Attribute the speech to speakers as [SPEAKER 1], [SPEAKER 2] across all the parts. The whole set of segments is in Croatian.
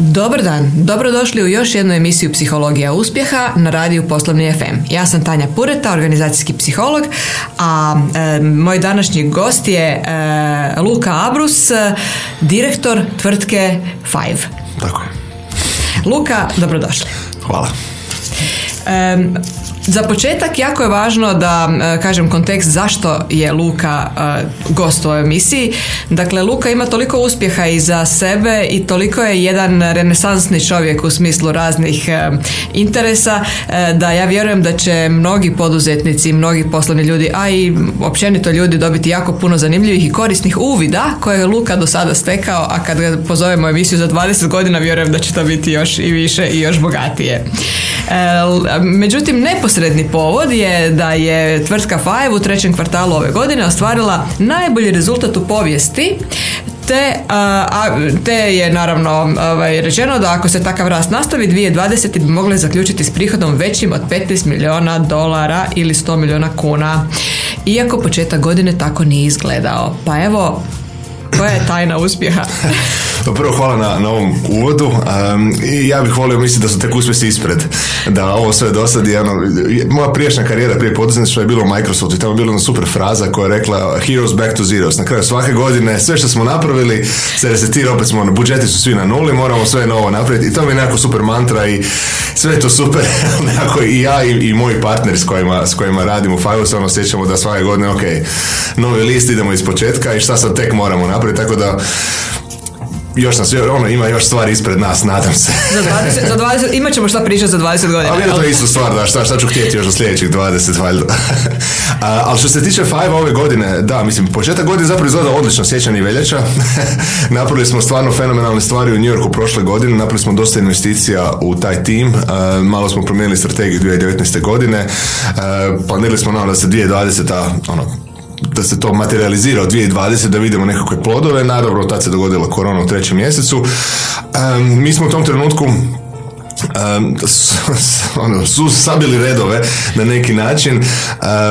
[SPEAKER 1] Dobar dan, dobrodošli u još jednu emisiju Psihologija uspjeha na radiju Poslovni FM. Ja sam Tanja Pureta, organizacijski psiholog, a e, moj današnji gost je e, Luka Abrus, e, direktor tvrtke Five.
[SPEAKER 2] Tako je.
[SPEAKER 1] Luka, dobrodošli.
[SPEAKER 2] Hvala.
[SPEAKER 1] Za početak jako je važno da e, kažem kontekst zašto je Luka e, gost u ovoj emisiji. Dakle, Luka ima toliko uspjeha iza sebe i toliko je jedan renesansni čovjek u smislu raznih e, interesa da ja vjerujem da će mnogi poduzetnici, mnogi poslovni ljudi, a i općenito ljudi dobiti jako puno zanimljivih i korisnih uvida koje je Luka do sada stekao, a kad ga pozovemo emisiju za 20 godina vjerujem da će to biti još i više i još bogatije. Međutim, neposredno neposredni povod je da je tvrtka Five u trećem kvartalu ove godine ostvarila najbolji rezultat u povijesti te, a, te je naravno ovaj, rečeno da ako se takav rast nastavi 2020. bi mogle zaključiti s prihodom većim od 15 milijuna dolara ili 100 milijuna kuna. Iako početak godine tako nije izgledao. Pa evo, koja je tajna uspjeha?
[SPEAKER 2] Pa prvo hvala na, na ovom uvodu. I ja bih volio misliti da su tek uspjesi ispred da ovo sve dosadi ono, moja prijašnja karijera prije poduzetništva je bilo u Microsoftu i tamo je bila super fraza koja je rekla heroes back to zeros. Na kraju svake godine sve što smo napravili se resetira opet smo, budžeti su svi na nuli moramo sve novo napraviti. I to mi je nekako super mantra i sve je to super. Nekako i ja i, i moji partneri s kojima, s kojima radimo u se ono osjećamo da svake godine ok, novi list idemo iz početka i šta sad tek moramo napraviti tako da još nas, ono, ima još stvari ispred nas, nadam se.
[SPEAKER 1] za 20, za 20, imat ćemo šta pričati za 20 godina.
[SPEAKER 2] Ali to je isto stvar, da, šta, šta ću htjeti još za sljedećih 20, valjda. ali što se tiče Five ove godine, da, mislim, početak godine zapravo izgleda odlično, sjećan i veljača. napravili smo stvarno fenomenalne stvari u New Yorku prošle godine, napravili smo dosta investicija u taj tim, malo smo promijenili strategiju 2019. godine, planirali smo ono da se 2020. ono, da se to materializira od 2020 da vidimo nekakve plodove, naravno tad se dogodila korona u trećem mjesecu. mi smo u tom trenutku um, ono, su sabili redove na neki način.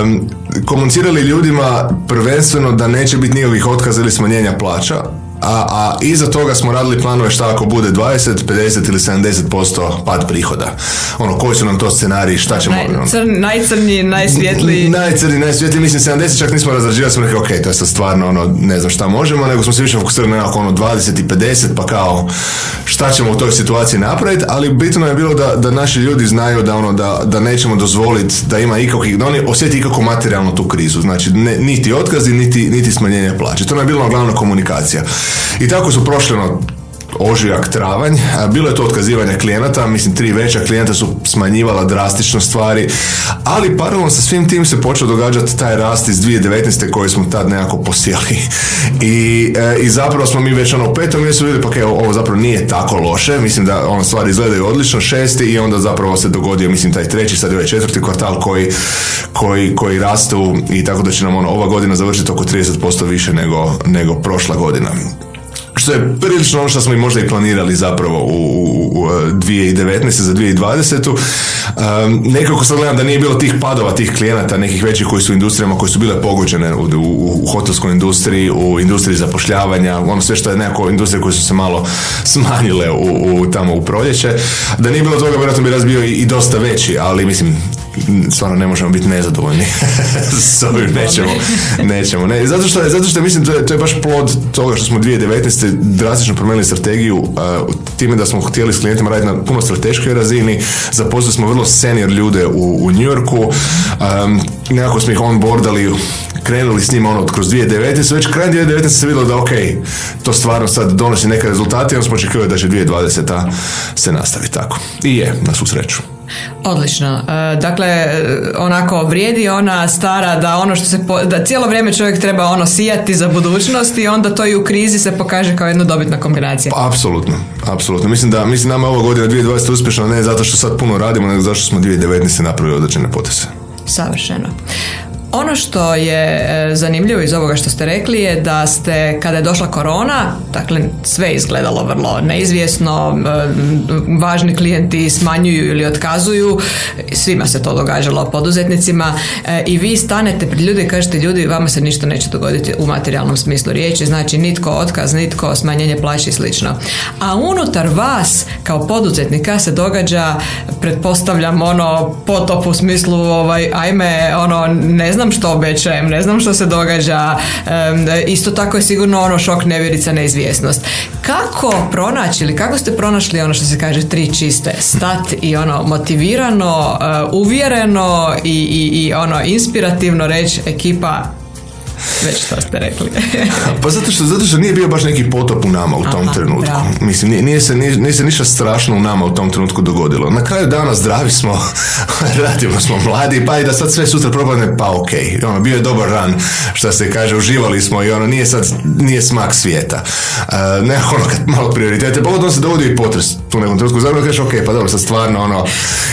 [SPEAKER 2] Um, komunicirali ljudima prvenstveno da neće biti nikakvih otkaza ili smanjenja plaća a, a iza toga smo radili planove šta ako bude 20, 50 ili 70% pad prihoda. Ono, koji su nam to scenariji, šta ćemo...
[SPEAKER 1] Naj, ono? crn, najcrnji, najsvjetliji.
[SPEAKER 2] Najcrnji, najsvjetliji, mislim 70 čak nismo razrađivali, smo rekli, ok, to je sad stvarno, ono, ne znam šta možemo, nego smo se više fokusirali na ono 20 i 50, pa kao šta ćemo u toj situaciji napraviti, ali bitno je bilo da, da naši ljudi znaju da ono, da, da nećemo dozvoliti da ima ikakvih, da oni osjeti ikako materijalno tu krizu, znači ne, niti otkazi, niti, niti smanjenje plaće. To nam je bila glavna komunikacija. I tako su prošli ono, ožujak, travanj. Bilo je to otkazivanje klijenata, mislim tri veća klijenta su smanjivala drastično stvari, ali paralelno sa svim tim se počeo događati taj rast iz 2019. koji smo tad nekako posijali. I, e, I zapravo smo mi već ono u petom mjesecu vidjeli pa evo, ovo zapravo nije tako loše, mislim da ono stvari izgledaju odlično, šesti i onda zapravo se dogodio mislim taj treći, sad je ovaj četvrti kvartal koji, koji, koji rastu i tako da će nam ono, ova godina završiti oko 30% više nego, nego prošla godina što je prilično ono što smo i možda i planirali zapravo u, u, u 2019. za 2020. Um, nekako sad gledam da nije bilo tih padova tih klijenata, nekih većih koji su u industrijama koje su bile pogođene u, u, u hotelskoj industriji, u industriji zapošljavanja, ono sve što je nekako industrije koje su se malo smanjile u, u tamo u proljeće. Da nije bilo toga, vjerojatno bi razbio i, i dosta veći, ali mislim, stvarno ne možemo biti nezadovoljni s ovim, nećemo, nećemo. Ne, zato što, zato što mislim, to je, to je baš plod toga što smo 2019. drastično promijenili strategiju uh, time da smo htjeli s klijentima raditi na puno strateškoj razini, zaposlili smo vrlo senior ljude u, u New Yorku, um, nekako smo ih onboardali, krenuli s njima ono kroz 2019. Već krajem 2019. se vidjelo da ok, to stvarno sad donosi neke rezultate i onda smo očekivali da će 2020. se nastavi tako. I je, na svu sreću.
[SPEAKER 1] Odlično. E, dakle, onako vrijedi ona stara da ono što se, da cijelo vrijeme čovjek treba ono sijati za budućnost i onda to i u krizi se pokaže kao jedna dobitna kombinacija.
[SPEAKER 2] Pa, apsolutno, apsolutno. Mislim da, mislim nama ova godina 2020 uspješna ne zato što sad puno radimo, nego zato što smo 2019 napravili određene poteze.
[SPEAKER 1] Savršeno. Ono što je e, zanimljivo iz ovoga što ste rekli je da ste, kada je došla korona, dakle sve izgledalo vrlo neizvjesno, e, važni klijenti smanjuju ili otkazuju, svima se to događalo poduzetnicima e, i vi stanete pred ljudi i kažete ljudi, vama se ništa neće dogoditi u materijalnom smislu riječi, znači nitko otkaz, nitko smanjenje plaće i slično. A unutar vas kao poduzetnika se događa, pretpostavljam ono potop u smislu ovaj, ajme, ono, ne znam što obećajem, ne znam što se događa, isto tako je sigurno ono šok, nevjerica, neizvjesnost. Kako pronaći ili kako ste pronašli ono što se kaže tri čiste, stat i ono motivirano, eh, uvjereno i, i, i ono inspirativno reći ekipa već što ste rekli.
[SPEAKER 2] pa zato što, zato što nije bio baš neki potop u nama u tom trenutku. Mislim, nije, nije, se, nije, se ništa strašno u nama u tom trenutku dogodilo. Na kraju dana zdravi smo, relativno smo mladi, pa i da sad sve sutra propadne, pa ok. Ono, bio je dobar ran, što se kaže, uživali smo i ono, nije sad, nije smak svijeta. Uh, ne, ono, kad malo prioritete, pogotovo se dovodi i potres tu nekom trenutku, zapravo kažeš, ok, pa dobro, sad stvarno, ono,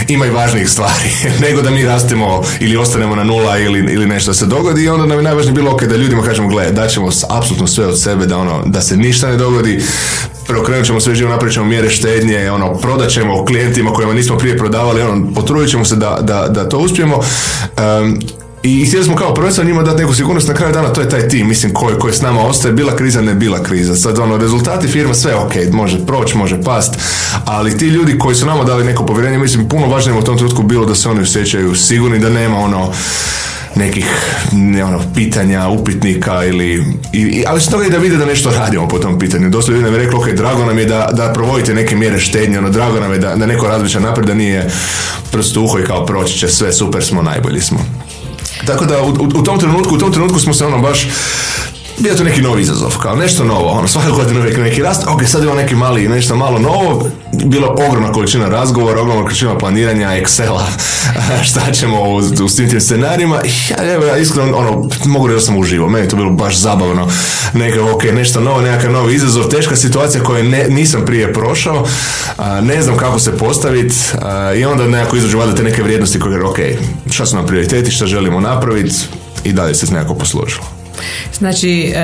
[SPEAKER 2] ima i važnijih stvari, nego da mi rastemo ili ostanemo na nula ili, ili nešto se dogodi i onda nam je najvažnije bilo ok, da ljudima kažemo, gle, daćemo apsolutno sve od sebe da ono, da se ništa ne dogodi, preokrenut ćemo sve živo, napravit ćemo mjere štednje, ono, prodat ćemo klijentima kojima nismo prije prodavali, ono, potrudit ćemo se da, da, da to uspijemo. I htjeli smo kao prvenstveno njima dati neku sigurnost na kraju dana, to je taj tim, mislim, koji, koji s nama ostaje, bila kriza, ne bila kriza. Sad, ono, rezultati firma, sve ok, može proći, može past, ali ti ljudi koji su nama dali neko povjerenje, mislim, puno važnije u tom trenutku bilo da se oni osjećaju sigurni, da nema ono, nekih ne, ono, pitanja, upitnika ili, i, ali se toga i da vide da nešto radimo po tom pitanju. Dosta ljudi nam je reklo, ok, drago nam je da, da provodite neke mjere štednje, ono, drago nam je da, da neko razmišlja naprijed, da nije prst uho i kao proći će sve, super smo, najbolji smo. Tako da u, u, tom trenutku, u tom trenutku smo se ono baš bio to neki novi izazov, kao nešto novo, ono, svake godine uvijek neki rast, ok, sad imamo neki mali, nešto malo novo, bilo ogromna količina razgovora, ogromna količina planiranja, Excela, šta ćemo u, u svim tim scenarijima, ja, evo, ja iskreno, ono, mogu reći da sam uživo, meni je to bilo baš zabavno, neka, ok, nešto novo, nekakav novi izazov, teška situacija koju ne, nisam prije prošao, ne znam kako se postaviti i onda nekako izađu valjda te neke vrijednosti koje, ok, šta su nam prioriteti, šta želimo napraviti i dalje se nekako poslužilo.
[SPEAKER 1] Znači,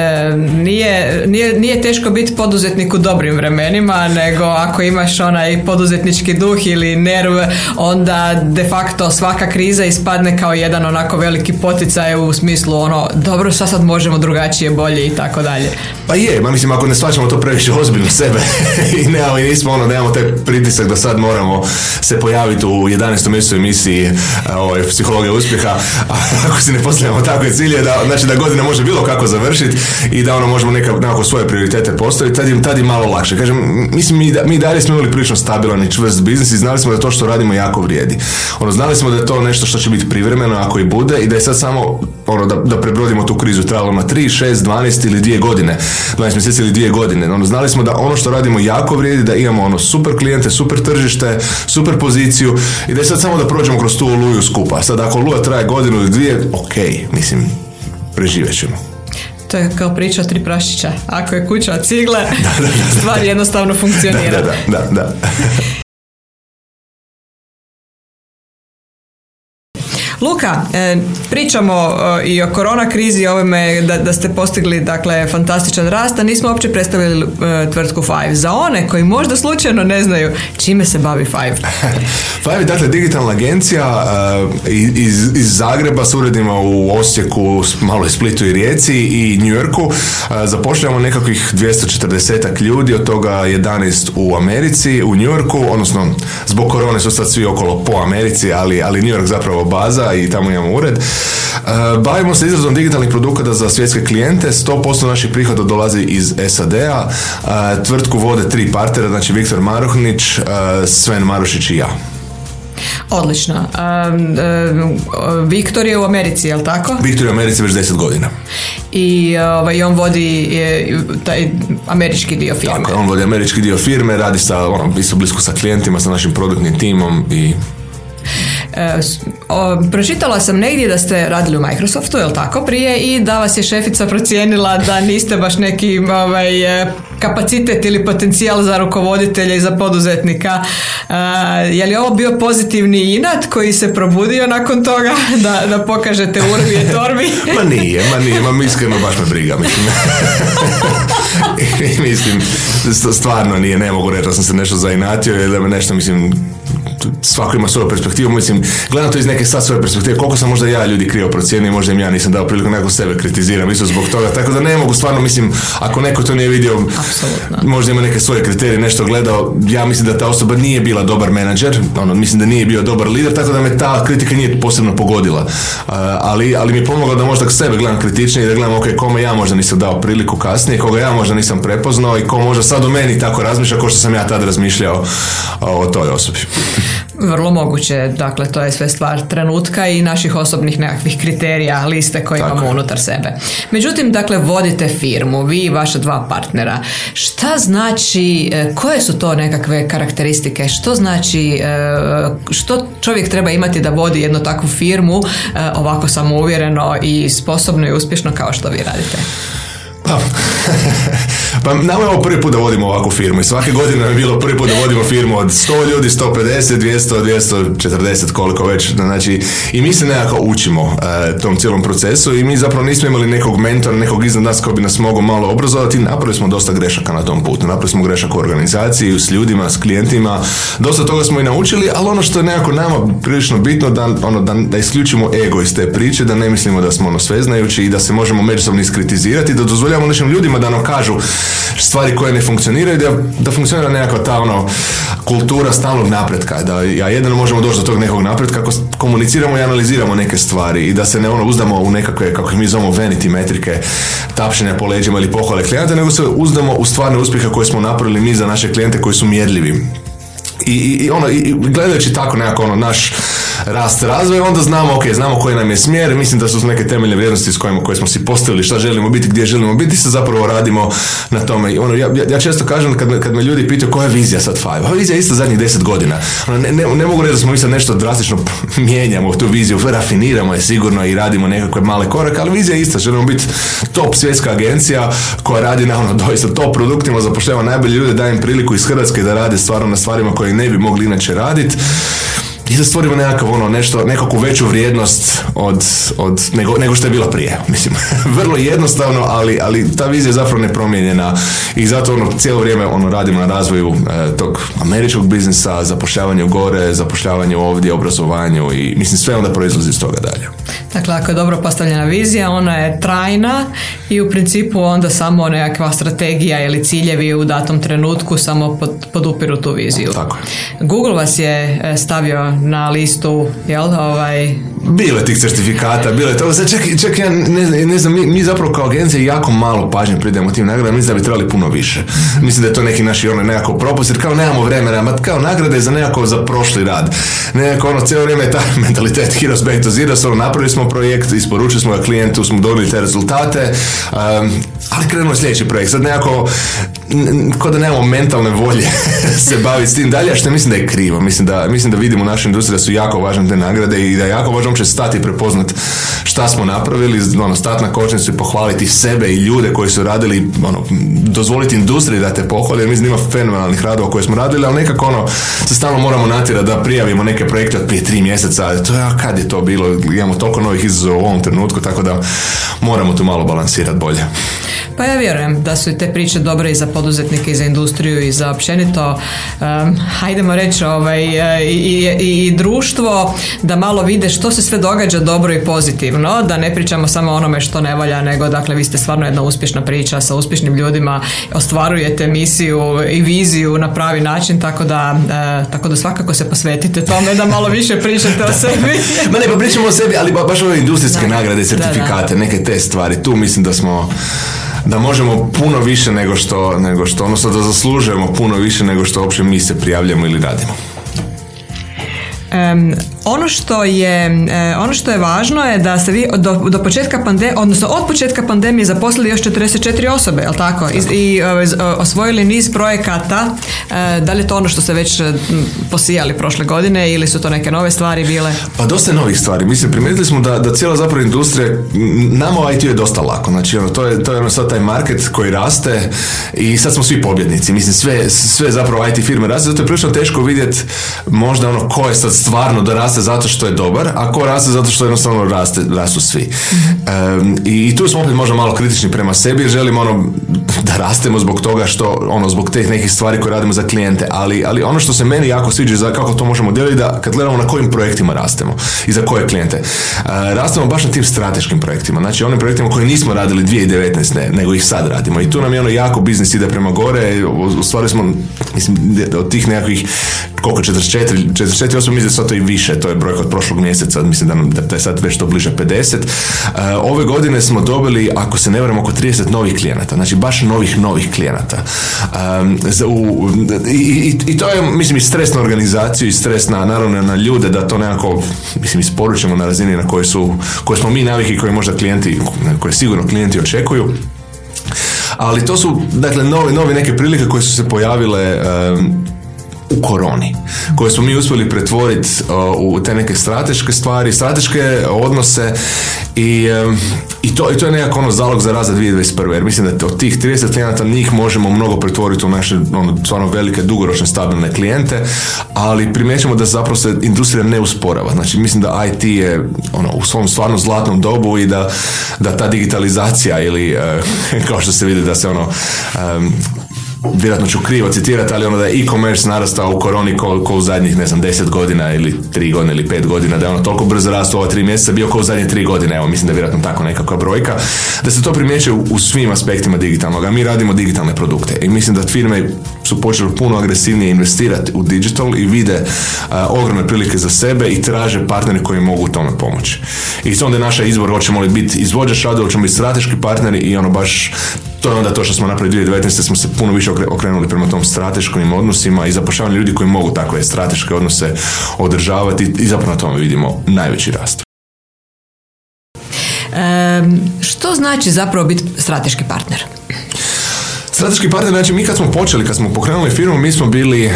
[SPEAKER 1] nije, nije, nije teško biti poduzetnik u dobrim vremenima, nego ako imaš onaj poduzetnički duh ili nerv, onda de facto svaka kriza ispadne kao jedan onako veliki poticaj u smislu ono, dobro, sad sad možemo drugačije, bolje i tako dalje.
[SPEAKER 2] Pa je, ma mislim, ako ne shvaćamo to previše ozbiljno sebe i nemamo, i nismo ono, nemamo taj pritisak da sad moramo se pojaviti u 11. mjesecu emisiji ovaj, psihologije uspjeha, ako si ne postavljamo takve cilje, da, znači da godina može bilo kako završiti i da ono možemo neka, nekako svoje prioritete postaviti, tad je, tad je malo lakše. Kažem, mislim, mi, mi dalje smo imali prilično stabilan i čvrst biznis i znali smo da to što radimo jako vrijedi. Ono, znali smo da je to nešto što će biti privremeno ako i bude i da je sad samo ono, da, da prebrodimo tu krizu trebalo na 3, 6, 12 ili dvije godine, 12 mjeseci ili dvije godine. Ono, znali smo da ono što radimo jako vrijedi, da imamo ono super klijente, super tržište, super poziciju i da je sad samo da prođemo kroz tu oluju skupa. Sad ako oluja traje godinu ili dvije, ok, mislim, preživjet ćemo.
[SPEAKER 1] To je kao priča tri prašića. Ako je kuća od cigle, stvar jednostavno funkcionira.
[SPEAKER 2] da, da. da.
[SPEAKER 1] Luka, e, pričamo e, i o korona krizi, ovome da, da ste postigli dakle fantastičan rast, a nismo uopće predstavili e, tvrtku Five. Za one koji možda slučajno ne znaju čime se bavi Five.
[SPEAKER 2] Five je dakle digitalna agencija iz, iz Zagreba s uredima u Osijeku, malo i Splitu i Rijeci i New Yorku. Zapošljavamo nekakvih 240 ljudi, od toga 11 u Americi, u New Yorku, odnosno zbog korone su sad svi okolo po Americi, ali, ali New York zapravo baza i tamo imamo ured. E, bavimo se izrazom digitalnih produkata za svjetske klijente. 100% naših prihoda dolazi iz SAD-a. E, tvrtku vode tri partnera, znači Viktor Maruhnić, e, Sven Marušić i ja.
[SPEAKER 1] Odlično. Viktor je u Americi, je li tako?
[SPEAKER 2] Viktor je u Americi već 10 godina.
[SPEAKER 1] I ovaj, on vodi taj američki dio firme.
[SPEAKER 2] Tako, on vodi američki dio firme, radi sa, ono, blisko sa klijentima, sa našim produktnim timom i
[SPEAKER 1] pročitala sam negdje da ste radili u Microsoftu, je tako, prije i da vas je šefica procijenila da niste baš neki ovaj, e, kapacitet ili potencijal za rukovoditelja i za poduzetnika. je li ovo bio pozitivni inat koji se probudio nakon toga da, da pokažete urbi i torbi?
[SPEAKER 2] ma nije, ma nije, ma iskreno baš me briga, mislim. mislim, stvarno nije, ne mogu reći da sam se nešto zainatio ili da me nešto, mislim, svako ima svoju perspektivu, mislim, gledam to iz neke sad svoje perspektive, koliko sam možda ja ljudi krivo procijenio, možda im ja nisam dao priliku, neko sebe kritiziram, isto zbog toga, tako da ne mogu stvarno, mislim, ako neko to nije vidio,
[SPEAKER 1] Absolutno.
[SPEAKER 2] možda ima neke svoje kriterije, nešto gledao, ja mislim da ta osoba nije bila dobar menadžer, ono, mislim da nije bio dobar lider, tako da me ta kritika nije posebno pogodila, ali, ali mi je pomoglo da možda sebe gledam kritičnije i da gledam, ok, kome ja možda nisam dao priliku kasnije, koga ja možda nisam prepoznao i ko možda sad u meni tako razmišlja kao što sam ja tad razmišljao o toj osobi.
[SPEAKER 1] Vrlo moguće, dakle to je sve stvar trenutka i naših osobnih nekakvih kriterija, liste koje imamo unutar sebe. Međutim, dakle, vodite firmu, vi i vaša dva partnera. Šta znači, e, koje su to nekakve karakteristike? Što znači, e, što čovjek treba imati da vodi jednu takvu firmu e, ovako samouvjereno i sposobno i uspješno kao što vi radite?
[SPEAKER 2] Pa, nama je ovo prvi put da vodimo ovakvu firmu i svake godine je bilo prvi put da vodimo firmu od 100 ljudi, 150, 200, 240, koliko već. Znači, i mi se nekako učimo e, tom cijelom procesu i mi zapravo nismo imali nekog mentora, nekog iznad nas koji bi nas mogao malo obrazovati. Napravili smo dosta grešaka na tom putu. Napravili smo grešak u organizaciji, s ljudima, s klijentima. Dosta toga smo i naučili, ali ono što je nekako nama prilično bitno da, ono, da, da isključimo ego iz te priče, da ne mislimo da smo ono sveznajući i da se možemo međusobno iskritizirati, da dozvoljavamo našim ljudima da nam kažu stvari koje ne funkcioniraju, da, da funkcionira nekakva ta ono, kultura stalnog napretka, da ja jedino možemo doći do tog nekog napretka ako komuniciramo i analiziramo neke stvari i da se ne ono uzdamo u nekakve, kako mi zovemo, vanity metrike, tapšenja po leđima ili pohvale klijenta, nego se uzdamo u stvarne uspjehe koje smo napravili mi za naše klijente koji su mjerljivi. I, i, ono, i gledajući tako nekako ono, naš rast razvoj, onda znamo, ok, znamo koji nam je smjer, mislim da su neke temeljne vrijednosti s kojima koje smo si postavili, šta želimo biti, gdje želimo biti, se zapravo radimo na tome. Ono, ja, ja često kažem kad me, kad me ljudi pitaju koja je vizija sad Five, a vizija je isto zadnjih deset godina. Ono, ne, ne, ne, mogu reći da smo mi sad nešto drastično mijenjamo tu viziju, rafiniramo je sigurno i radimo nekakve male korake, ali vizija je ista, želimo biti top svjetska agencija koja radi na ono doista top produktima, zapošljava najbolje ljude, daje im priliku iz Hrvatske da rade stvarno na stvarima koje ne bi mogli inače raditi i da stvorimo nekakav ono, nešto, nekakvu veću vrijednost od, od, nego, nego što je bila prije. Mislim, vrlo jednostavno, ali, ali ta vizija je zapravo nepromijenjena i zato ono, cijelo vrijeme ono, radimo na razvoju e, tog američkog biznisa, zapošljavanju gore, zapošljavanju ovdje, obrazovanju i mislim sve onda proizlazi iz toga dalje.
[SPEAKER 1] Dakle, ako je dobro postavljena vizija, ona je trajna i u principu onda samo nekakva strategija ili ciljevi u datom trenutku samo pod, podupiru tu viziju.
[SPEAKER 2] Tako
[SPEAKER 1] Google vas je e, stavio na listu, jel, ovaj...
[SPEAKER 2] Bilo je tih certifikata, bilo je to. Sad čak, čak ja ne, ne znam, mi, mi, zapravo kao agencija jako malo pažnje pridemo tim nagradama, mislim da bi trebali puno više. Mislim da je to neki naši ono nekako propust, jer kao nemamo vremena, ma kao nagrade za nekako za prošli rad. Nekako ono, cijelo vrijeme je taj mentalitet Heroes Back to Zero, ono, napravili smo projekt, isporučili smo ga klijentu, smo dobili te rezultate, um, ali krenemo sljedeći projekt. Sad nekako, ko da nemamo mentalne volje se baviti s tim dalje, što mislim da je krivo. Mislim da, mislim da vidimo u industriji da su jako važne te nagrade i da je jako važno uopće stati i prepoznat šta smo napravili, ono, stati na kočnicu i pohvaliti sebe i ljude koji su radili, ono, dozvoliti industriji da te pohvali, jer da ima fenomenalnih radova koje smo radili, ali nekako ono, se stalno moramo natjerati da prijavimo neke projekte od prije tri mjeseca, to je, a kad je to bilo, imamo toliko novih izazova u ovom trenutku, tako da moramo tu malo balansirati bolje.
[SPEAKER 1] Pa ja vjerujem da su i te priče dobre i za poduzetnike i za industriju i za općenito um, hajdemo reći ovaj, i, i, i, društvo da malo vide što se sve događa dobro i pozitivno, da ne pričamo samo onome što ne valja, nego dakle vi ste stvarno jedna uspješna priča sa uspješnim ljudima, ostvarujete misiju i viziju na pravi način, tako da, uh, tako da svakako se posvetite tome da malo više pričate o sebi.
[SPEAKER 2] Ma ne, pa pričamo o sebi, ali baš ove industrijske nagrade, certifikate, neke te stvari, tu mislim da smo da možemo puno više nego što, nego što, odnosno da zaslužujemo puno više nego što uopće mi se prijavljamo ili radimo.
[SPEAKER 1] Um, ono što je e, ono što je važno je da ste vi do, do početka pandemije, odnosno od početka pandemije zaposlili još 44 osobe, jel tako? I, i osvojili niz projekata. Da li je to ono što ste već posijali prošle godine ili su to neke nove stvari bile?
[SPEAKER 2] Pa dosta novih stvari. Mislim, primijetili smo da, da cijela zapravo industrija, nama u IT je dosta lako. Znači, ono, to je, to je ono sad taj market koji raste i sad smo svi pobjednici. Mislim, sve, sve zapravo IT firme raste, zato je prilično teško vidjeti možda ono ko je sad stvarno da raste zato što je dobar, a ko raste zato što jednostavno raste, rastu svi. i, I tu smo opet možda malo kritični prema sebi jer želimo ono da rastemo zbog toga što, ono, zbog teh nekih stvari koje radimo za klijente, ali, ali ono što se meni jako sviđa za kako to možemo dijeliti da kad gledamo na kojim projektima rastemo i za koje klijente. Uh, rastemo baš na tim strateškim projektima, znači onim projektima koje nismo radili 2019. Ne, nego ih sad radimo i tu nam je ono jako biznis ide prema gore, u stvari smo, mislim, od tih nekakvih koliko 44, 44 osoba, mislim da sad to i više, to je brojka od prošlog mjeseca, mislim da, da je sad već to bliže 50. Uh, ove godine smo dobili, ako se ne varam, oko 30 novih klijenata, znači baš novih, novih klijenata. I, i, to je, mislim, i stres na organizaciju i stres na, naravno, na ljude da to nekako, mislim, isporučimo na razini na kojoj su, koje smo mi naviki, koje možda klijenti, koje sigurno klijenti očekuju. Ali to su, dakle, novi, novi neke prilike koje su se pojavile um, u koroni, koje smo mi uspjeli pretvoriti uh, u te neke strateške stvari, strateške odnose i, i, to, i to je nekako ono zalog za raz za 2021. Jer mislim da od tih 30 klijenata njih možemo mnogo pretvoriti u naše ono, stvarno velike, dugoročne, stabilne klijente, ali primjećujemo da zapravo se industrija ne usporava. Znači mislim da IT je ono, u svom stvarno zlatnom dobu i da, da ta digitalizacija ili uh, kao što se vidi da se ono vjerojatno ću krivo citirati, ali ono da je e-commerce narastao u koroni ko, ko u zadnjih, ne znam, deset godina ili tri godine ili pet godina, da je ono toliko brzo rastao ova tri mjeseca, bio kao u zadnje tri godine, evo, mislim da je vjerojatno tako nekakva brojka, da se to primjećuje u, svim aspektima digitalnog, a mi radimo digitalne produkte i mislim da firme su počele puno agresivnije investirati u digital i vide ogromne prilike za sebe i traže partnere koji mogu u tome pomoći. I to onda je naša izbor, hoćemo li biti izvođač rada, hoćemo biti strateški partneri i ono baš to je onda to što smo napravili 2019. smo se puno više okrenuli prema tom strateškim odnosima i zapošljavanju ljudi koji mogu takve strateške odnose održavati i zapravo na tome vidimo najveći rast.
[SPEAKER 1] što znači zapravo biti strateški partner?
[SPEAKER 2] Strateški partner, znači mi kad smo počeli, kad smo pokrenuli firmu, mi smo bili uh,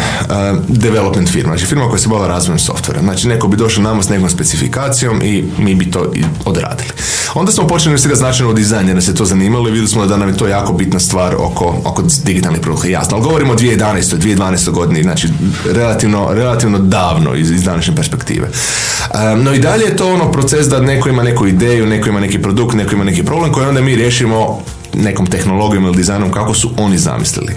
[SPEAKER 2] development firma, znači firma koja se bavila razvojem softvera. Znači neko bi došao nama s nekom specifikacijom i mi bi to odradili. Onda smo počeli investirati značajno u dizajn jer nas je to zanimalo i vidjeli smo da nam je to jako bitna stvar oko, oko digitalnih produkta. Jasno, ali govorimo o 2011. 2012. godini, znači relativno, relativno davno iz, iz današnje perspektive. Um, no i dalje je to ono proces da neko ima neku ideju, neko ima neki produkt, neko ima neki problem koji onda mi riješimo nekom tehnologijom ili dizajnom kako su oni zamislili.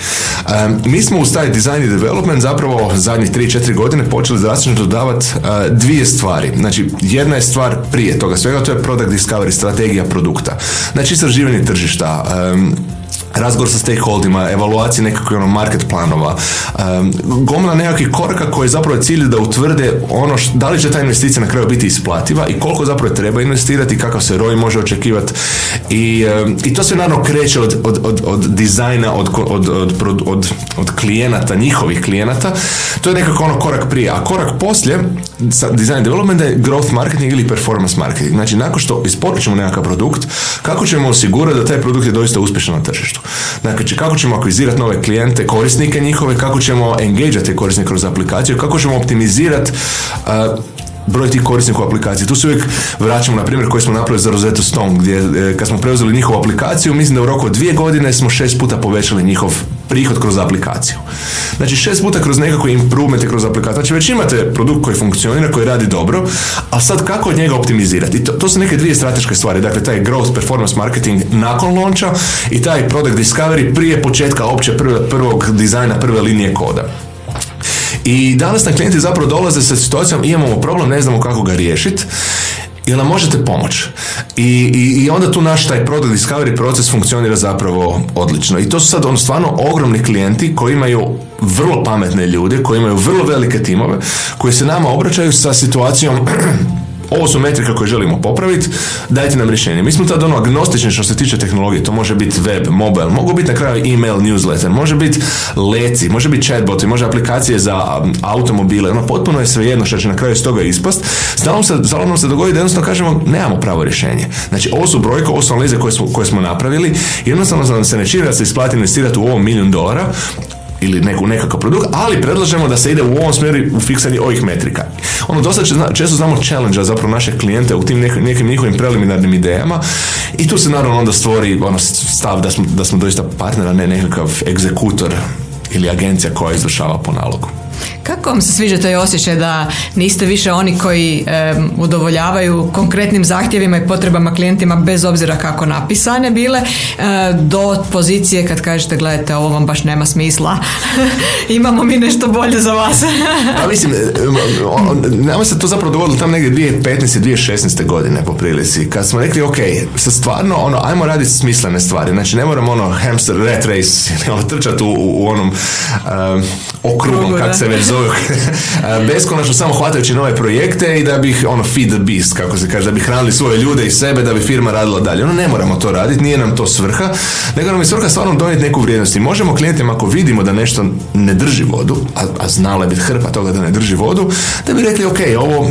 [SPEAKER 2] mi smo u taj design i development zapravo zadnjih 3-4 godine počeli drastično dodavati dvije stvari. Znači, jedna je stvar prije toga svega, to je product discovery, strategija produkta. Znači, istraživanje tržišta, razgovor sa stakeholdima, evaluacije nekakvih ono market planova, um, gomila nekakvih koraka koji zapravo cilj da utvrde ono da li će ta investicija na kraju biti isplativa i koliko zapravo treba investirati, kakav se ROI može očekivati i, i to se naravno kreće od, od, od, od dizajna, od, od, od, od, od klijenata, njihovih klijenata, to je nekako ono korak prije, a korak poslije sa design development je growth marketing ili performance marketing. Znači, nakon što isporučimo nekakav produkt, kako ćemo osigurati da taj produkt je doista uspješan na tržištu. Znači, kako ćemo akvizirati nove klijente, korisnike njihove, kako ćemo engage te korisnike kroz aplikaciju, kako ćemo optimizirati broj tih korisnika u aplikaciji. Tu se uvijek vraćamo na primjer koji smo napravili za Rosetta Stone, gdje e, kad smo preuzeli njihovu aplikaciju, mislim da u roku od dvije godine smo šest puta povećali njihov prihod kroz aplikaciju. Znači šest puta kroz nekakve improvemente kroz aplikaciju. Znači već imate produkt koji funkcionira, koji radi dobro, a sad kako od njega optimizirati? To, to su neke dvije strateške stvari. Dakle, taj growth performance marketing nakon launcha i taj product discovery prije početka opće prvog dizajna, prve linije koda. I danas na klijenti zapravo dolaze sa situacijom imamo problem, ne znamo kako ga riješiti ili nam možete pomoći. I, i, I, onda tu naš taj product discovery proces funkcionira zapravo odlično. I to su sad on stvarno ogromni klijenti koji imaju vrlo pametne ljude, koji imaju vrlo velike timove, koji se nama obraćaju sa situacijom ovo su metrika koje želimo popraviti, dajte nam rješenje. Mi smo tad ono agnostični što se tiče tehnologije, to može biti web, mobile, mogu biti na kraju email, newsletter, može biti leci, može biti chatbot, može aplikacije za um, automobile, ono potpuno je svejedno što će na kraju iz toga ispast. Znamo se, se dogodi da jednostavno kažemo nemamo pravo rješenje. Znači ovo su brojke, ovo su analize koje smo, koje smo napravili, jednostavno nam se ne čini da se isplati investirati u ovo milijun dolara, ili neku, nekakav produkt, ali predlažemo da se ide u ovom smjeru u fiksanje ovih metrika. Ono, dosta često znamo challenge zapravo naše klijente u tim nekim njihovim preliminarnim idejama i tu se naravno onda stvori ono, stav da smo, da smo doista partner, a ne nekakav egzekutor ili agencija koja izvršava po nalogu.
[SPEAKER 1] Kako vam se sviđa taj osjećaj da niste više oni koji udovoljavaju konkretnim zahtjevima i potrebama klijentima bez obzira kako napisane bile do pozicije kad kažete gledajte ovo vam baš nema smisla imamo mi nešto bolje za vas
[SPEAKER 2] pa mislim nama se to zapravo dogodilo tam negdje 2015. 2016. godine po prilici kad smo rekli ok sa stvarno ono ajmo raditi smislene stvari znači ne moramo ono hamster rat race ono, trčati u, u, onom um, okrugom kako se već zove beskonačno samo hvatajući nove projekte i da bih ono feed the beast kako se kaže da bi hranili svoje ljude i sebe da bi firma radila dalje. Ono ne moramo to raditi nije nam to svrha nego nam je svrha stvarno donijeti neku vrijednost. I možemo klijentima ako vidimo da nešto ne drži vodu a, a znala je biti hrpa toga da ne drži vodu da bi rekli ok ovo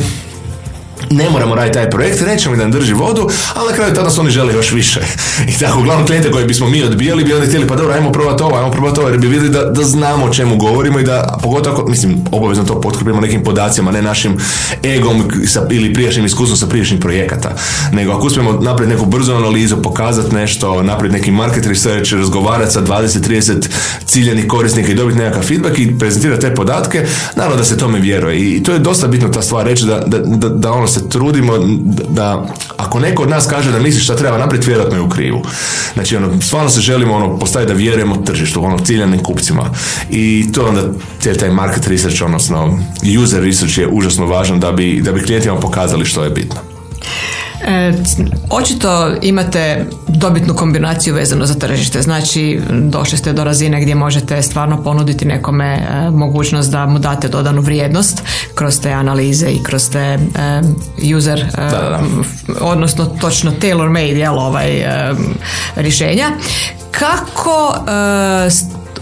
[SPEAKER 2] ne moramo raditi taj projekt, nećemo da nam drži vodu, ali na kraju tada su oni žele još više. I tako, uglavnom klijente koje bismo mi odbijali bi onda htjeli, pa dobro, ajmo probati ovo, ajmo probati ovo, jer bi vidjeli da, da znamo o čemu govorimo i da, pogotovo ako, mislim, obavezno to potkrepimo nekim podacima, ne našim egom sa, ili prijašnjim iskustvom sa prijašnjih projekata, nego ako uspijemo napraviti neku brzu analizu, pokazati nešto, napraviti neki market research, razgovarati sa 20-30 ciljenih korisnika i dobiti nekakav feedback i prezentirati te podatke, naravno da se tome vjeruje. I to je dosta bitno ta stvar reći da, da, da, da ono se trudimo da ako neko od nas kaže da misli šta treba napraviti, vjerojatno je u krivu. Znači, ono, stvarno se želimo ono, postaviti da vjerujemo tržištu, ono, ciljanim kupcima. I to onda cijeli taj market research, odnosno user research je užasno važan da bi, da bi klijentima pokazali što je bitno.
[SPEAKER 1] E, očito imate dobitnu kombinaciju vezano za tržište. Znači, došli ste do razine gdje možete stvarno ponuditi nekome e, mogućnost da mu date dodanu vrijednost kroz te analize i kroz te e, user, e, odnosno točno tailor-made jel, ovaj, rješenja. Kako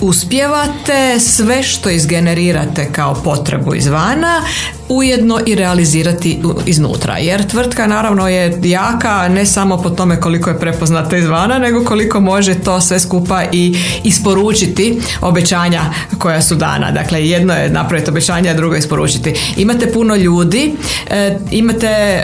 [SPEAKER 1] uspijevate sve što izgenerirate kao potrebu izvana ujedno i realizirati iznutra. Jer tvrtka naravno je jaka ne samo po tome koliko je prepoznata izvana, nego koliko može to sve skupa i isporučiti obećanja koja su dana. Dakle, jedno je napraviti obećanja, a drugo je isporučiti. Imate puno ljudi, e, imate,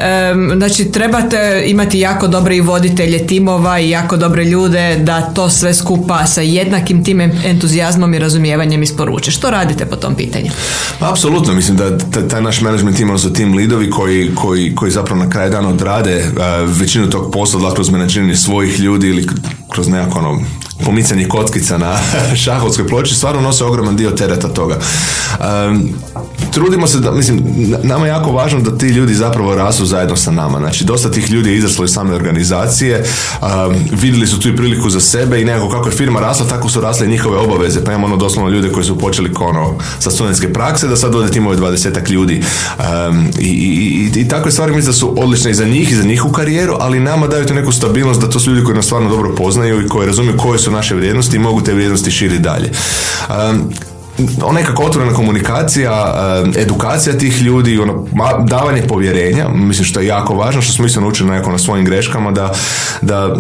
[SPEAKER 1] znači trebate imati jako dobre i voditelje timova i jako dobre ljude da to sve skupa sa jednakim tim entuzijazmom i razumijevanjem isporuče. Što radite po tom pitanju?
[SPEAKER 2] Apsolutno, mislim da taj naš management tim, odnosno tim lidovi koji, koji, koji zapravo na kraju dana odrade većinu tog posla, da kroz menadžiranje svojih ljudi ili kroz nekako ono, pomicanje kockica na šahovskoj ploči, stvarno nose ogroman dio tereta toga. Trudimo se da, mislim, nama je jako važno da ti ljudi zapravo rasu zajedno sa nama. Znači, dosta tih ljudi je izraslo iz same organizacije, vidjeli su tu i priliku za sebe i nekako kako je firma rasla, tako su rasle i njihove obaveze. Pa imamo ono doslovno ljude koji su počeli ono, sa studentske prakse, da sad dode timove dvadesetak ljudi. i, i, i, takve stvari mislim da su odlične i za njih i za njihovu karijeru, ali nama daju tu neku stabilnost da to su ljudi koji nas stvarno dobro poznaju i koji razumiju koje su naše vrijednosti i mogu te vrijednosti širiti dalje. Um, nekako otvorena komunikacija, edukacija tih ljudi, ono, davanje povjerenja, mislim što je jako važno, što smo isto naučili nekako na svojim greškama, da, da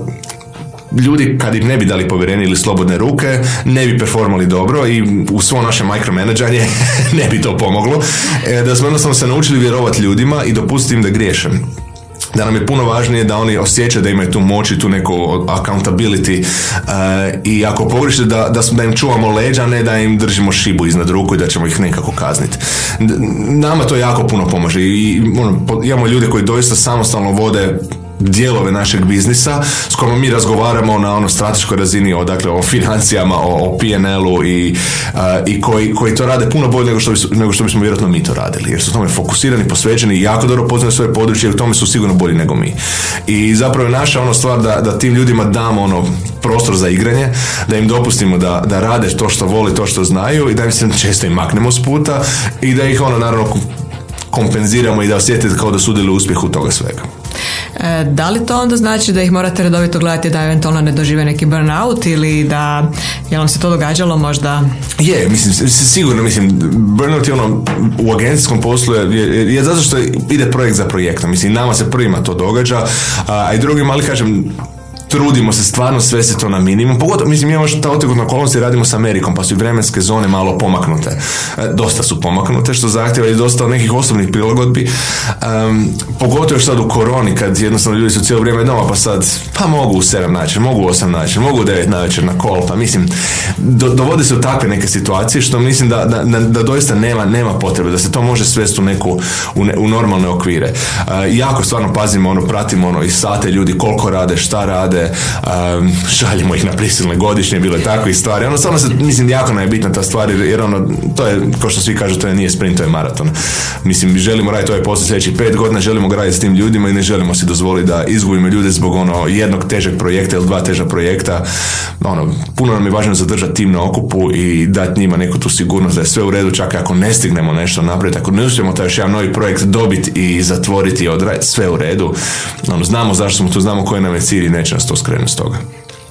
[SPEAKER 2] ljudi kad im ne bi dali povjerenje ili slobodne ruke, ne bi performali dobro i u svo naše micromanaganje ne bi to pomoglo. E, da smo jednostavno se naučili vjerovati ljudima i dopustiti im da griješe da nam je puno važnije da oni osjećaju da imaju tu moć i tu neku accountability uh, i ako pogrište da, da, da im čuvamo leđa, ne da im držimo šibu iznad ruku i da ćemo ih nekako kazniti. Nama to jako puno pomaže i ono, imamo ljude koji doista samostalno vode dijelove našeg biznisa s kojima mi razgovaramo na ono strateškoj razini o, dakle, o financijama, o, o PNL-u i, i koji, koji to rade puno bolje nego što, nego što bismo vjerojatno mi to radili jer su tome fokusirani, posvećeni i jako dobro poznaju svoje područje i u tome su sigurno bolji nego mi. I zapravo je naša ono stvar da, da tim ljudima damo ono prostor za igranje, da im dopustimo da, da rade to što vole, to što znaju i da im se često im maknemo s puta i da ih ono naravno kompenziramo i da osjetite kao da sudjeluju uspjehu toga svega.
[SPEAKER 1] E, da li to onda znači da ih morate redovito gledati da eventualno ne dožive neki burnout ili da je vam se to događalo možda?
[SPEAKER 2] Je, mislim, sigurno, mislim, burnout je ono, u agencijskom poslu je, je, zato što ide projekt za projektom, mislim, nama se prvima to događa, a, i drugim, ali kažem, trudimo se stvarno sve se to na minimum. Pogotovo, mislim, imamo što ta otegotna okolnosti radimo s Amerikom, pa su i vremenske zone malo pomaknute. E, dosta su pomaknute, što zahtjeva i dosta nekih osobnih prilagodbi. Um, pogotovo još sad u koroni, kad jednostavno ljudi su cijelo vrijeme doma, pa sad, pa mogu u 7 način, mogu u 8 način, mogu u 9 navečer na kol, pa mislim, do, dovodi se u takve neke situacije, što mislim da, da, da, doista nema, nema potrebe, da se to može svesti u neku, u, u normalne okvire. Uh, jako stvarno pazimo, ono, pratimo ono, i sate ljudi, koliko rade, šta rade, um, šaljemo ih na prisilne godišnje, bilo je tako i stvari. Ono, stvarno se, mislim, jako nam je bitna ta stvar, jer ono, to je, kao što svi kažu, to je nije sprint, to je maraton. Mislim, želimo raditi ovaj posao sljedećih pet godina, želimo graditi s tim ljudima i ne želimo si dozvoliti da izgubimo ljude zbog ono jednog težeg projekta ili dva teža projekta. Ono, puno nam je važno zadržati tim na okupu i dati njima neku tu sigurnost da je sve u redu, čak ako ne stignemo nešto napraviti, ako ne uspijemo taj još jedan novi projekt dobiti i zatvoriti i odraditi, sve u redu. Ono, znamo zašto smo tu, znamo koji nam je cilj i neće nas skrenuti s toga.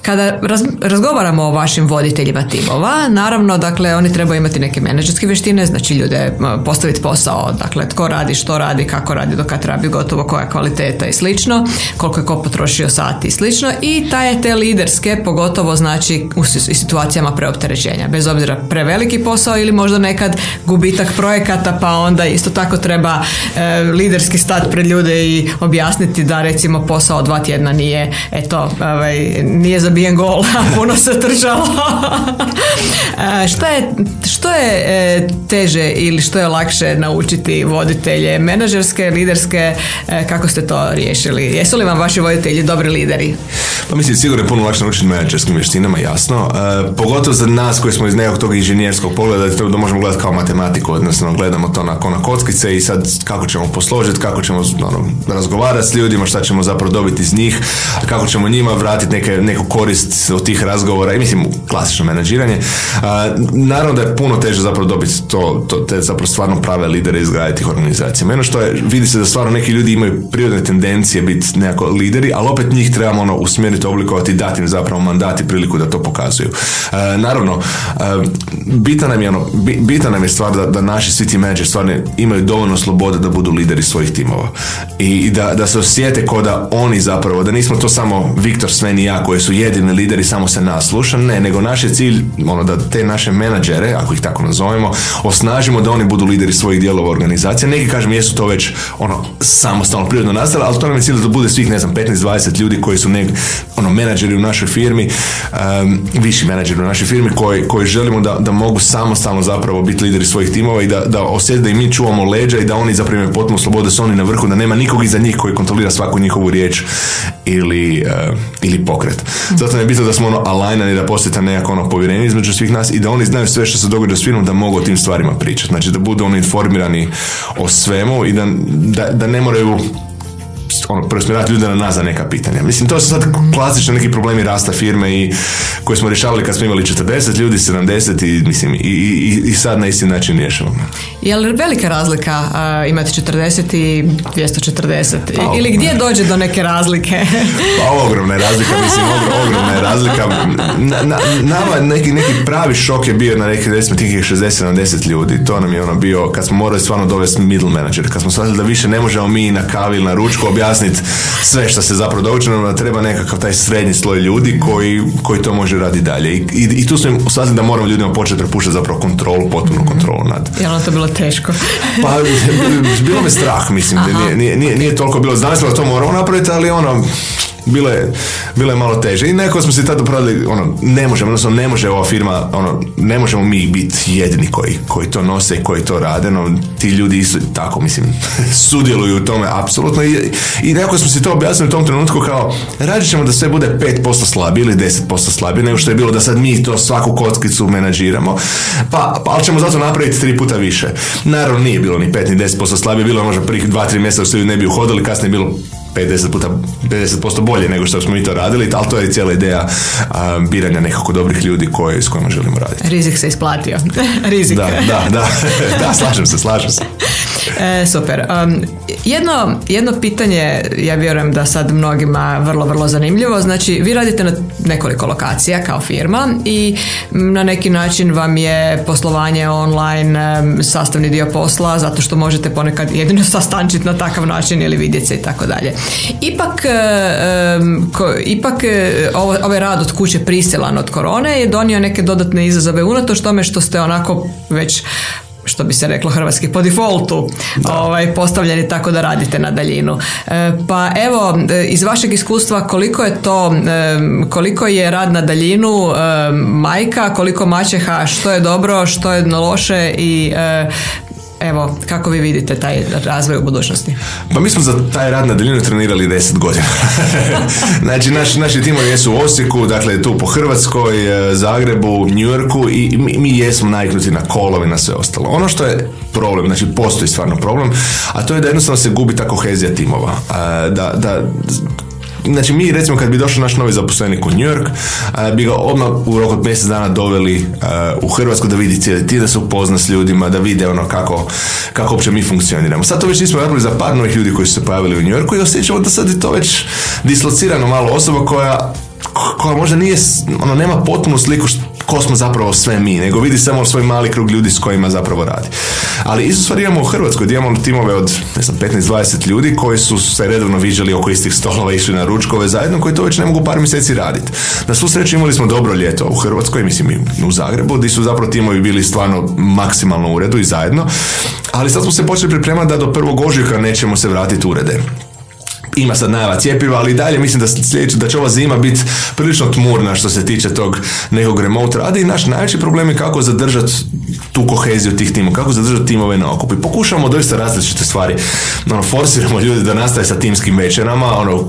[SPEAKER 1] Kada razgovaramo o vašim voditeljima timova, naravno, dakle, oni trebaju imati neke menadžerske vještine, znači ljude postaviti posao, dakle, tko radi, što radi, kako radi, do kad radi gotovo, koja kvaliteta i slično, koliko je ko potrošio sati i slično. I taj te liderske, pogotovo znači u situacijama preopterećenja, bez obzira preveliki posao ili možda nekad gubitak projekata, pa onda isto tako treba e, liderski stat pred ljude i objasniti da recimo posao dva tjedna nije, eto, ovaj, nije za zabijen gol, a puno se trčalo. šta je, što je e, teže ili što je lakše naučiti voditelje menadžerske, liderske, e, kako ste to riješili? Jesu li vam vaši voditelji dobri lideri?
[SPEAKER 2] Pa mislim, sigurno je puno lakše naučiti menadžerskim vještinama, jasno. E, pogotovo za nas koji smo iz nekog tog inženjerskog pogleda, to da možemo gledati kao matematiku, odnosno gledamo to na, na kockice i sad kako ćemo posložiti, kako ćemo ono, razgovarati s ljudima, šta ćemo zapravo dobiti iz njih, kako ćemo njima vratiti neke, neku korist od tih razgovora i mislim klasično menadžiranje. naravno da je puno teže zapravo dobiti to, to te zapravo stvarno prave lidere izgraditi tih organizacija. Meno što je, vidi se da stvarno neki ljudi imaju prirodne tendencije biti nekako lideri, ali opet njih trebamo ono usmjeriti, oblikovati, dati im zapravo mandati priliku da to pokazuju. naravno, bitan nam je, ono, bitan nam je stvar da, da naši svi ti stvarno imaju dovoljno slobode da budu lideri svojih timova. I, i da, da se osjete kao da oni zapravo, da nismo to samo Viktor, Sven i ja koji su jedini lideri samo se nas sluša, ne, nego naš je cilj ono, da te naše menadžere, ako ih tako nazovemo, osnažimo da oni budu lideri svojih dijelova organizacije. Neki kažem jesu to već ono samostalno prirodno nastale, ali to nam je cilj da bude svih, ne znam, 15-20 ljudi koji su ne, ono, menadžeri u našoj firmi, um, viši menadžeri u našoj firmi koji, koji želimo da, da mogu samostalno zapravo biti lideri svojih timova i da, da osjeti da i mi čuvamo leđa i da oni zapravo imaju potpuno slobodu, da su oni na vrhu, da nema nikog iza njih koji kontrolira svaku njihovu riječ ili, uh, ili pokret. Zato je bitno da smo ono alajnani, da postoji ta nekako ono povjerenje između svih nas i da oni znaju sve što se događa s firmom, da mogu o tim stvarima pričati. Znači da budu oni informirani o svemu i da, da, da ne moraju ono, preusmjerati ljude na nas za neka pitanja. Mislim, to su sad klasični neki problemi rasta firme i koje smo rješavali kad smo imali 40 ljudi, 70 i, mislim, i, i, i sad na isti način rješavamo.
[SPEAKER 1] Je li velika razlika uh, imati 40 i 240? Pa, Ili gdje dođe do neke razlike?
[SPEAKER 2] pa ogromna je razlika, mislim, ogromna je razlika. Na, na, nama neki, neki pravi šok je bio na neki, recimo, tih 60-70 ljudi. To nam je ono bio, kad smo morali stvarno dovesti middle manager, kad smo shvatili da više ne možemo mi na kavi ili na ručku objasniti sve što se zapravo događa, da treba nekakav taj srednji sloj ljudi koji, koji to može raditi dalje. I, i, i tu smo shvatili da moramo ljudima početi prepuštati zapravo kontrolu, potpunu kontrolu nad.
[SPEAKER 1] Je li to bilo teško?
[SPEAKER 2] pa, bilo me strah, mislim. Nije, nije, nije, nije toliko bilo. Znali smo da to moramo napraviti, ali ono, bilo je, bilo je malo teže. I neko smo se tada upravili, ono, ne možemo, odnosno ne može ova firma, ono, ne možemo mi biti jedini koji, koji to nose koji to rade, no ti ljudi isto tako, mislim, sudjeluju u tome, apsolutno. I, i nekako smo si to objasnili u tom trenutku kao, radit ćemo da sve bude 5% slabije ili 10% slabije nego što je bilo da sad mi to svaku kockicu menadžiramo, pa, pa ali ćemo zato napraviti tri puta više. Naravno nije bilo ni 5 ni 10% slabije, bilo je možda prvih 2-3 mjeseca što ne bi uhodili, kasnije je bilo 50 puta 50% bolje nego što smo mi to radili, ali to je cijela ideja biranja nekako dobrih ljudi koje, s kojima želimo raditi.
[SPEAKER 1] Rizik se isplatio. Rizik.
[SPEAKER 2] Da, da, da, da, slažem se, slažem se.
[SPEAKER 1] E, super. Um, jedno, jedno pitanje, ja vjerujem da sad mnogima vrlo, vrlo zanimljivo. Znači, vi radite na nekoliko lokacija kao firma i na neki način vam je poslovanje online sastavni dio posla zato što možete ponekad jedino sastančiti na takav način ili vidjeti se i tako dalje. Ipak, ko, ipak ovaj rad od kuće prisilan od korone je donio neke dodatne izazove unatoč tome što ste onako već što bi se reklo hrvatski po defaultu ovaj, postavljeni tako da radite na daljinu. E, pa evo, e, iz vašeg iskustva koliko je to, e, koliko je rad na daljinu majka, koliko maćeha, što je dobro, što je loše i Evo, kako vi vidite taj razvoj u budućnosti?
[SPEAKER 2] Pa mi smo za taj rad na daljinu trenirali deset godina. znači, naš, naši timovi jesu u Osijeku, dakle tu po Hrvatskoj, e, Zagrebu, Yorku i mi, mi jesmo najknuti na kolovi na sve ostalo. Ono što je problem, znači postoji stvarno problem, a to je da jednostavno se gubi ta kohezija timova. E, da, da Znači mi recimo kad bi došao naš novi zaposlenik u New York, bi ga odmah u roku od mjesec dana doveli u Hrvatsku da vidi cijeli ti, da se upozna s ljudima, da vide ono kako, kako uopće mi funkcioniramo. Sad to već nismo radili za par novih ljudi koji su se pojavili u New Yorku i osjećamo da sad je to već dislocirano malo osoba koja koja možda nije, ono, nema potpunu sliku ko smo zapravo sve mi, nego vidi samo svoj mali krug ljudi s kojima zapravo radi. Ali isto stvari imamo u Hrvatskoj, gdje imamo timove od ne znam, 15-20 ljudi koji su se redovno viđali oko istih stolova, išli na ručkove zajedno, koji to već ne mogu par mjeseci raditi. Na svu sreću imali smo dobro ljeto u Hrvatskoj, mislim i u Zagrebu, gdje su zapravo timovi bili stvarno maksimalno u uredu i zajedno, ali sad smo se počeli pripremati da do prvog ožujka nećemo se vratiti urede ima sad najava cjepiva, ali dalje mislim da sljedeće, da će ova zima biti prilično tmurna što se tiče tog nekog remote rada i naš najveći problem je kako zadržati tu koheziju tih timova, kako zadržati timove na okupu. I pokušavamo doista različite stvari. Ono, forsiramo ljude da nastaje sa timskim večerama, ono,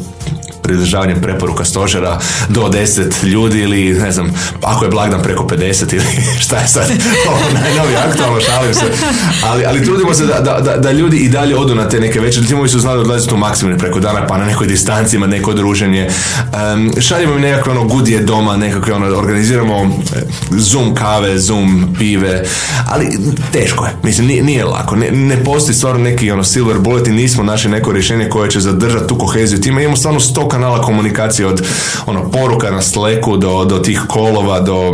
[SPEAKER 2] pridržavanjem preporuka stožera do 10 ljudi ili ne znam, ako je blagdan preko 50 ili šta je sad ovo najnovije aktualno, šalim se. Ali, ali trudimo se da, da, da, ljudi i dalje odu na te neke večeri. Timovi su znali odlaziti u maksimum preko dana pa na nekoj distanci ima neko druženje. Um, šaljemo im nekakve ono gudije doma, nekakve ono, organiziramo e, Zoom kave, Zoom pive, ali teško je. Mislim, nije, nije lako. Ne, ne postoji stvarno neki ono silver bullet i nismo našli neko rješenje koje će zadržati tu koheziju tima. Imamo stvarno sto kanala komunikacije od ono, poruka na sleku do, do tih kolova, do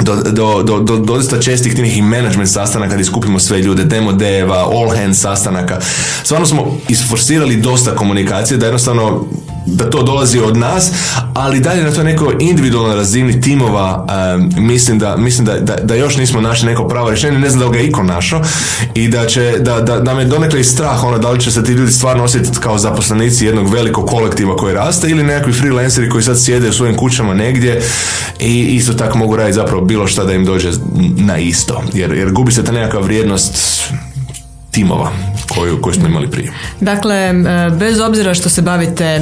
[SPEAKER 2] do, do, do, do dosta čestih tih i management sastanaka gdje skupimo sve ljude, demo deva, all hands sastanaka. Stvarno smo isforsirali dosta komunikacije da jednostavno da to dolazi od nas, ali dalje na to neko individualnoj razini timova mislim, da, mislim da, da, da, još nismo našli neko pravo rješenje, ne znam da ga iko našao i da će, da, da, da me donekle i strah ono da li će se ti ljudi stvarno osjetiti kao zaposlenici jednog velikog kolektiva koji raste ili nekakvi freelanceri koji sad sjede u svojim kućama negdje i isto tako mogu raditi zapravo bilo šta da im dođe na isto, jer, jer gubi se ta nekakva vrijednost timova koju, koju smo imali prije.
[SPEAKER 1] Dakle, bez obzira što se bavite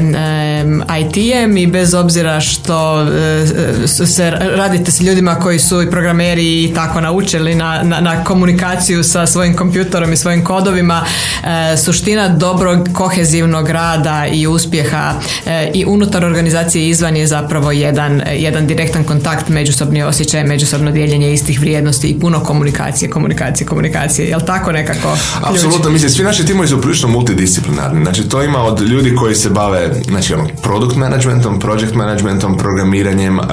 [SPEAKER 1] IT-em i bez obzira što e, se radite s ljudima koji su i programeri i tako naučili na, na, na komunikaciju sa svojim kompjutorom i svojim kodovima, e, suština dobrog kohezivnog rada i uspjeha e, i unutar organizacije izvan je zapravo jedan, jedan direktan kontakt, međusobni osjećaj, međusobno dijeljenje istih vrijednosti i puno komunikacije, komunikacije, komunikacije. Jel tako nekako?
[SPEAKER 2] Apsolutno, mislim, svi naši timovi su prilično multidisciplinarni. Znači, to ima od ljudi koji se bave, znači, ono, product managementom, project managementom, programiranjem, uh,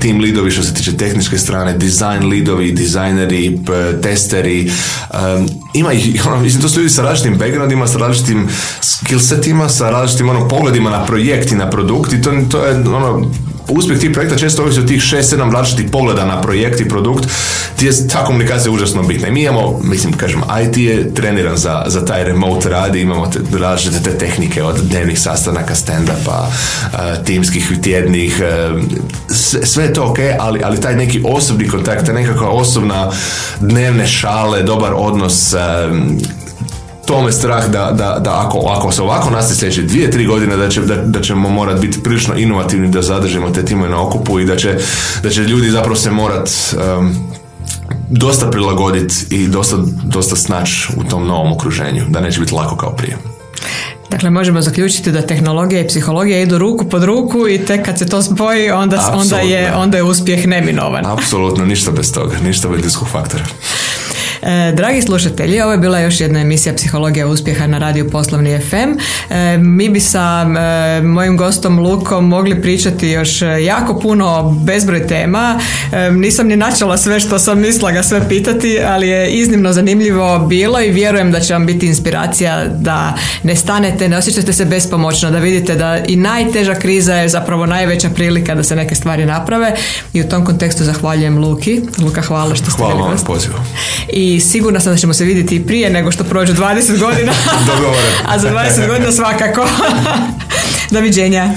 [SPEAKER 2] team leadovi što se tiče tehničke strane, design leadovi, dizajneri, testeri, um, ima ih, ono, mislim, to su ljudi sa različitim backgroundima, sa različitim skillsetima, sa različitim ono, pogledima na projekt i na produkt i to, to je ono, uspjeh tih projekta često ovisi od tih 6-7 različitih pogleda na projekt i produkt, ti je ta komunikacija užasno bitna. I mi imamo, mislim, kažem, IT je treniran za, za taj remote rad i imamo te, različite te tehnike od dnevnih sastanaka, stand-upa, uh, timskih, tjednih, uh, sve, je to ok, ali, ali taj neki osobni kontakt, ta nekakva osobna dnevne šale, dobar odnos, to me strah da, da, da ako, ako se ovako nastavi sljedeće dvije, tri godine da, će, da, da ćemo morati biti prilično inovativni da zadržimo te timove na okupu i da će, da će ljudi zapravo se morat um, dosta prilagoditi i dosta, dosta snaći u tom novom okruženju, da neće biti lako kao prije.
[SPEAKER 1] Dakle, možemo zaključiti da tehnologija i psihologija idu ruku pod ruku i tek kad se to spoji, onda, onda, je, onda je uspjeh neminovan.
[SPEAKER 2] Apsolutno, ništa bez toga, ništa bez ljudskog faktora.
[SPEAKER 1] E, dragi slušatelji, ovo je bila još jedna emisija Psihologija uspjeha na radiju Poslovni FM. E, mi bi sa e, mojim gostom Lukom mogli pričati još jako puno bezbroj tema. Nisam ni načela sve što sam mislila ga sve pitati, ali je iznimno zanimljivo bilo i vjerujem da će vam biti inspiracija da ne stanete, ne osjećate se bespomoćno, da vidite da i najteža kriza je zapravo najveća prilika da se neke stvari naprave i u tom kontekstu zahvaljujem Luki. Luka, hvala što ste
[SPEAKER 2] Hvala vam
[SPEAKER 1] I sigurna sam da ćemo se vidjeti i prije nego što prođe 20 godina. A za 20 godina svakako. Doviđenja.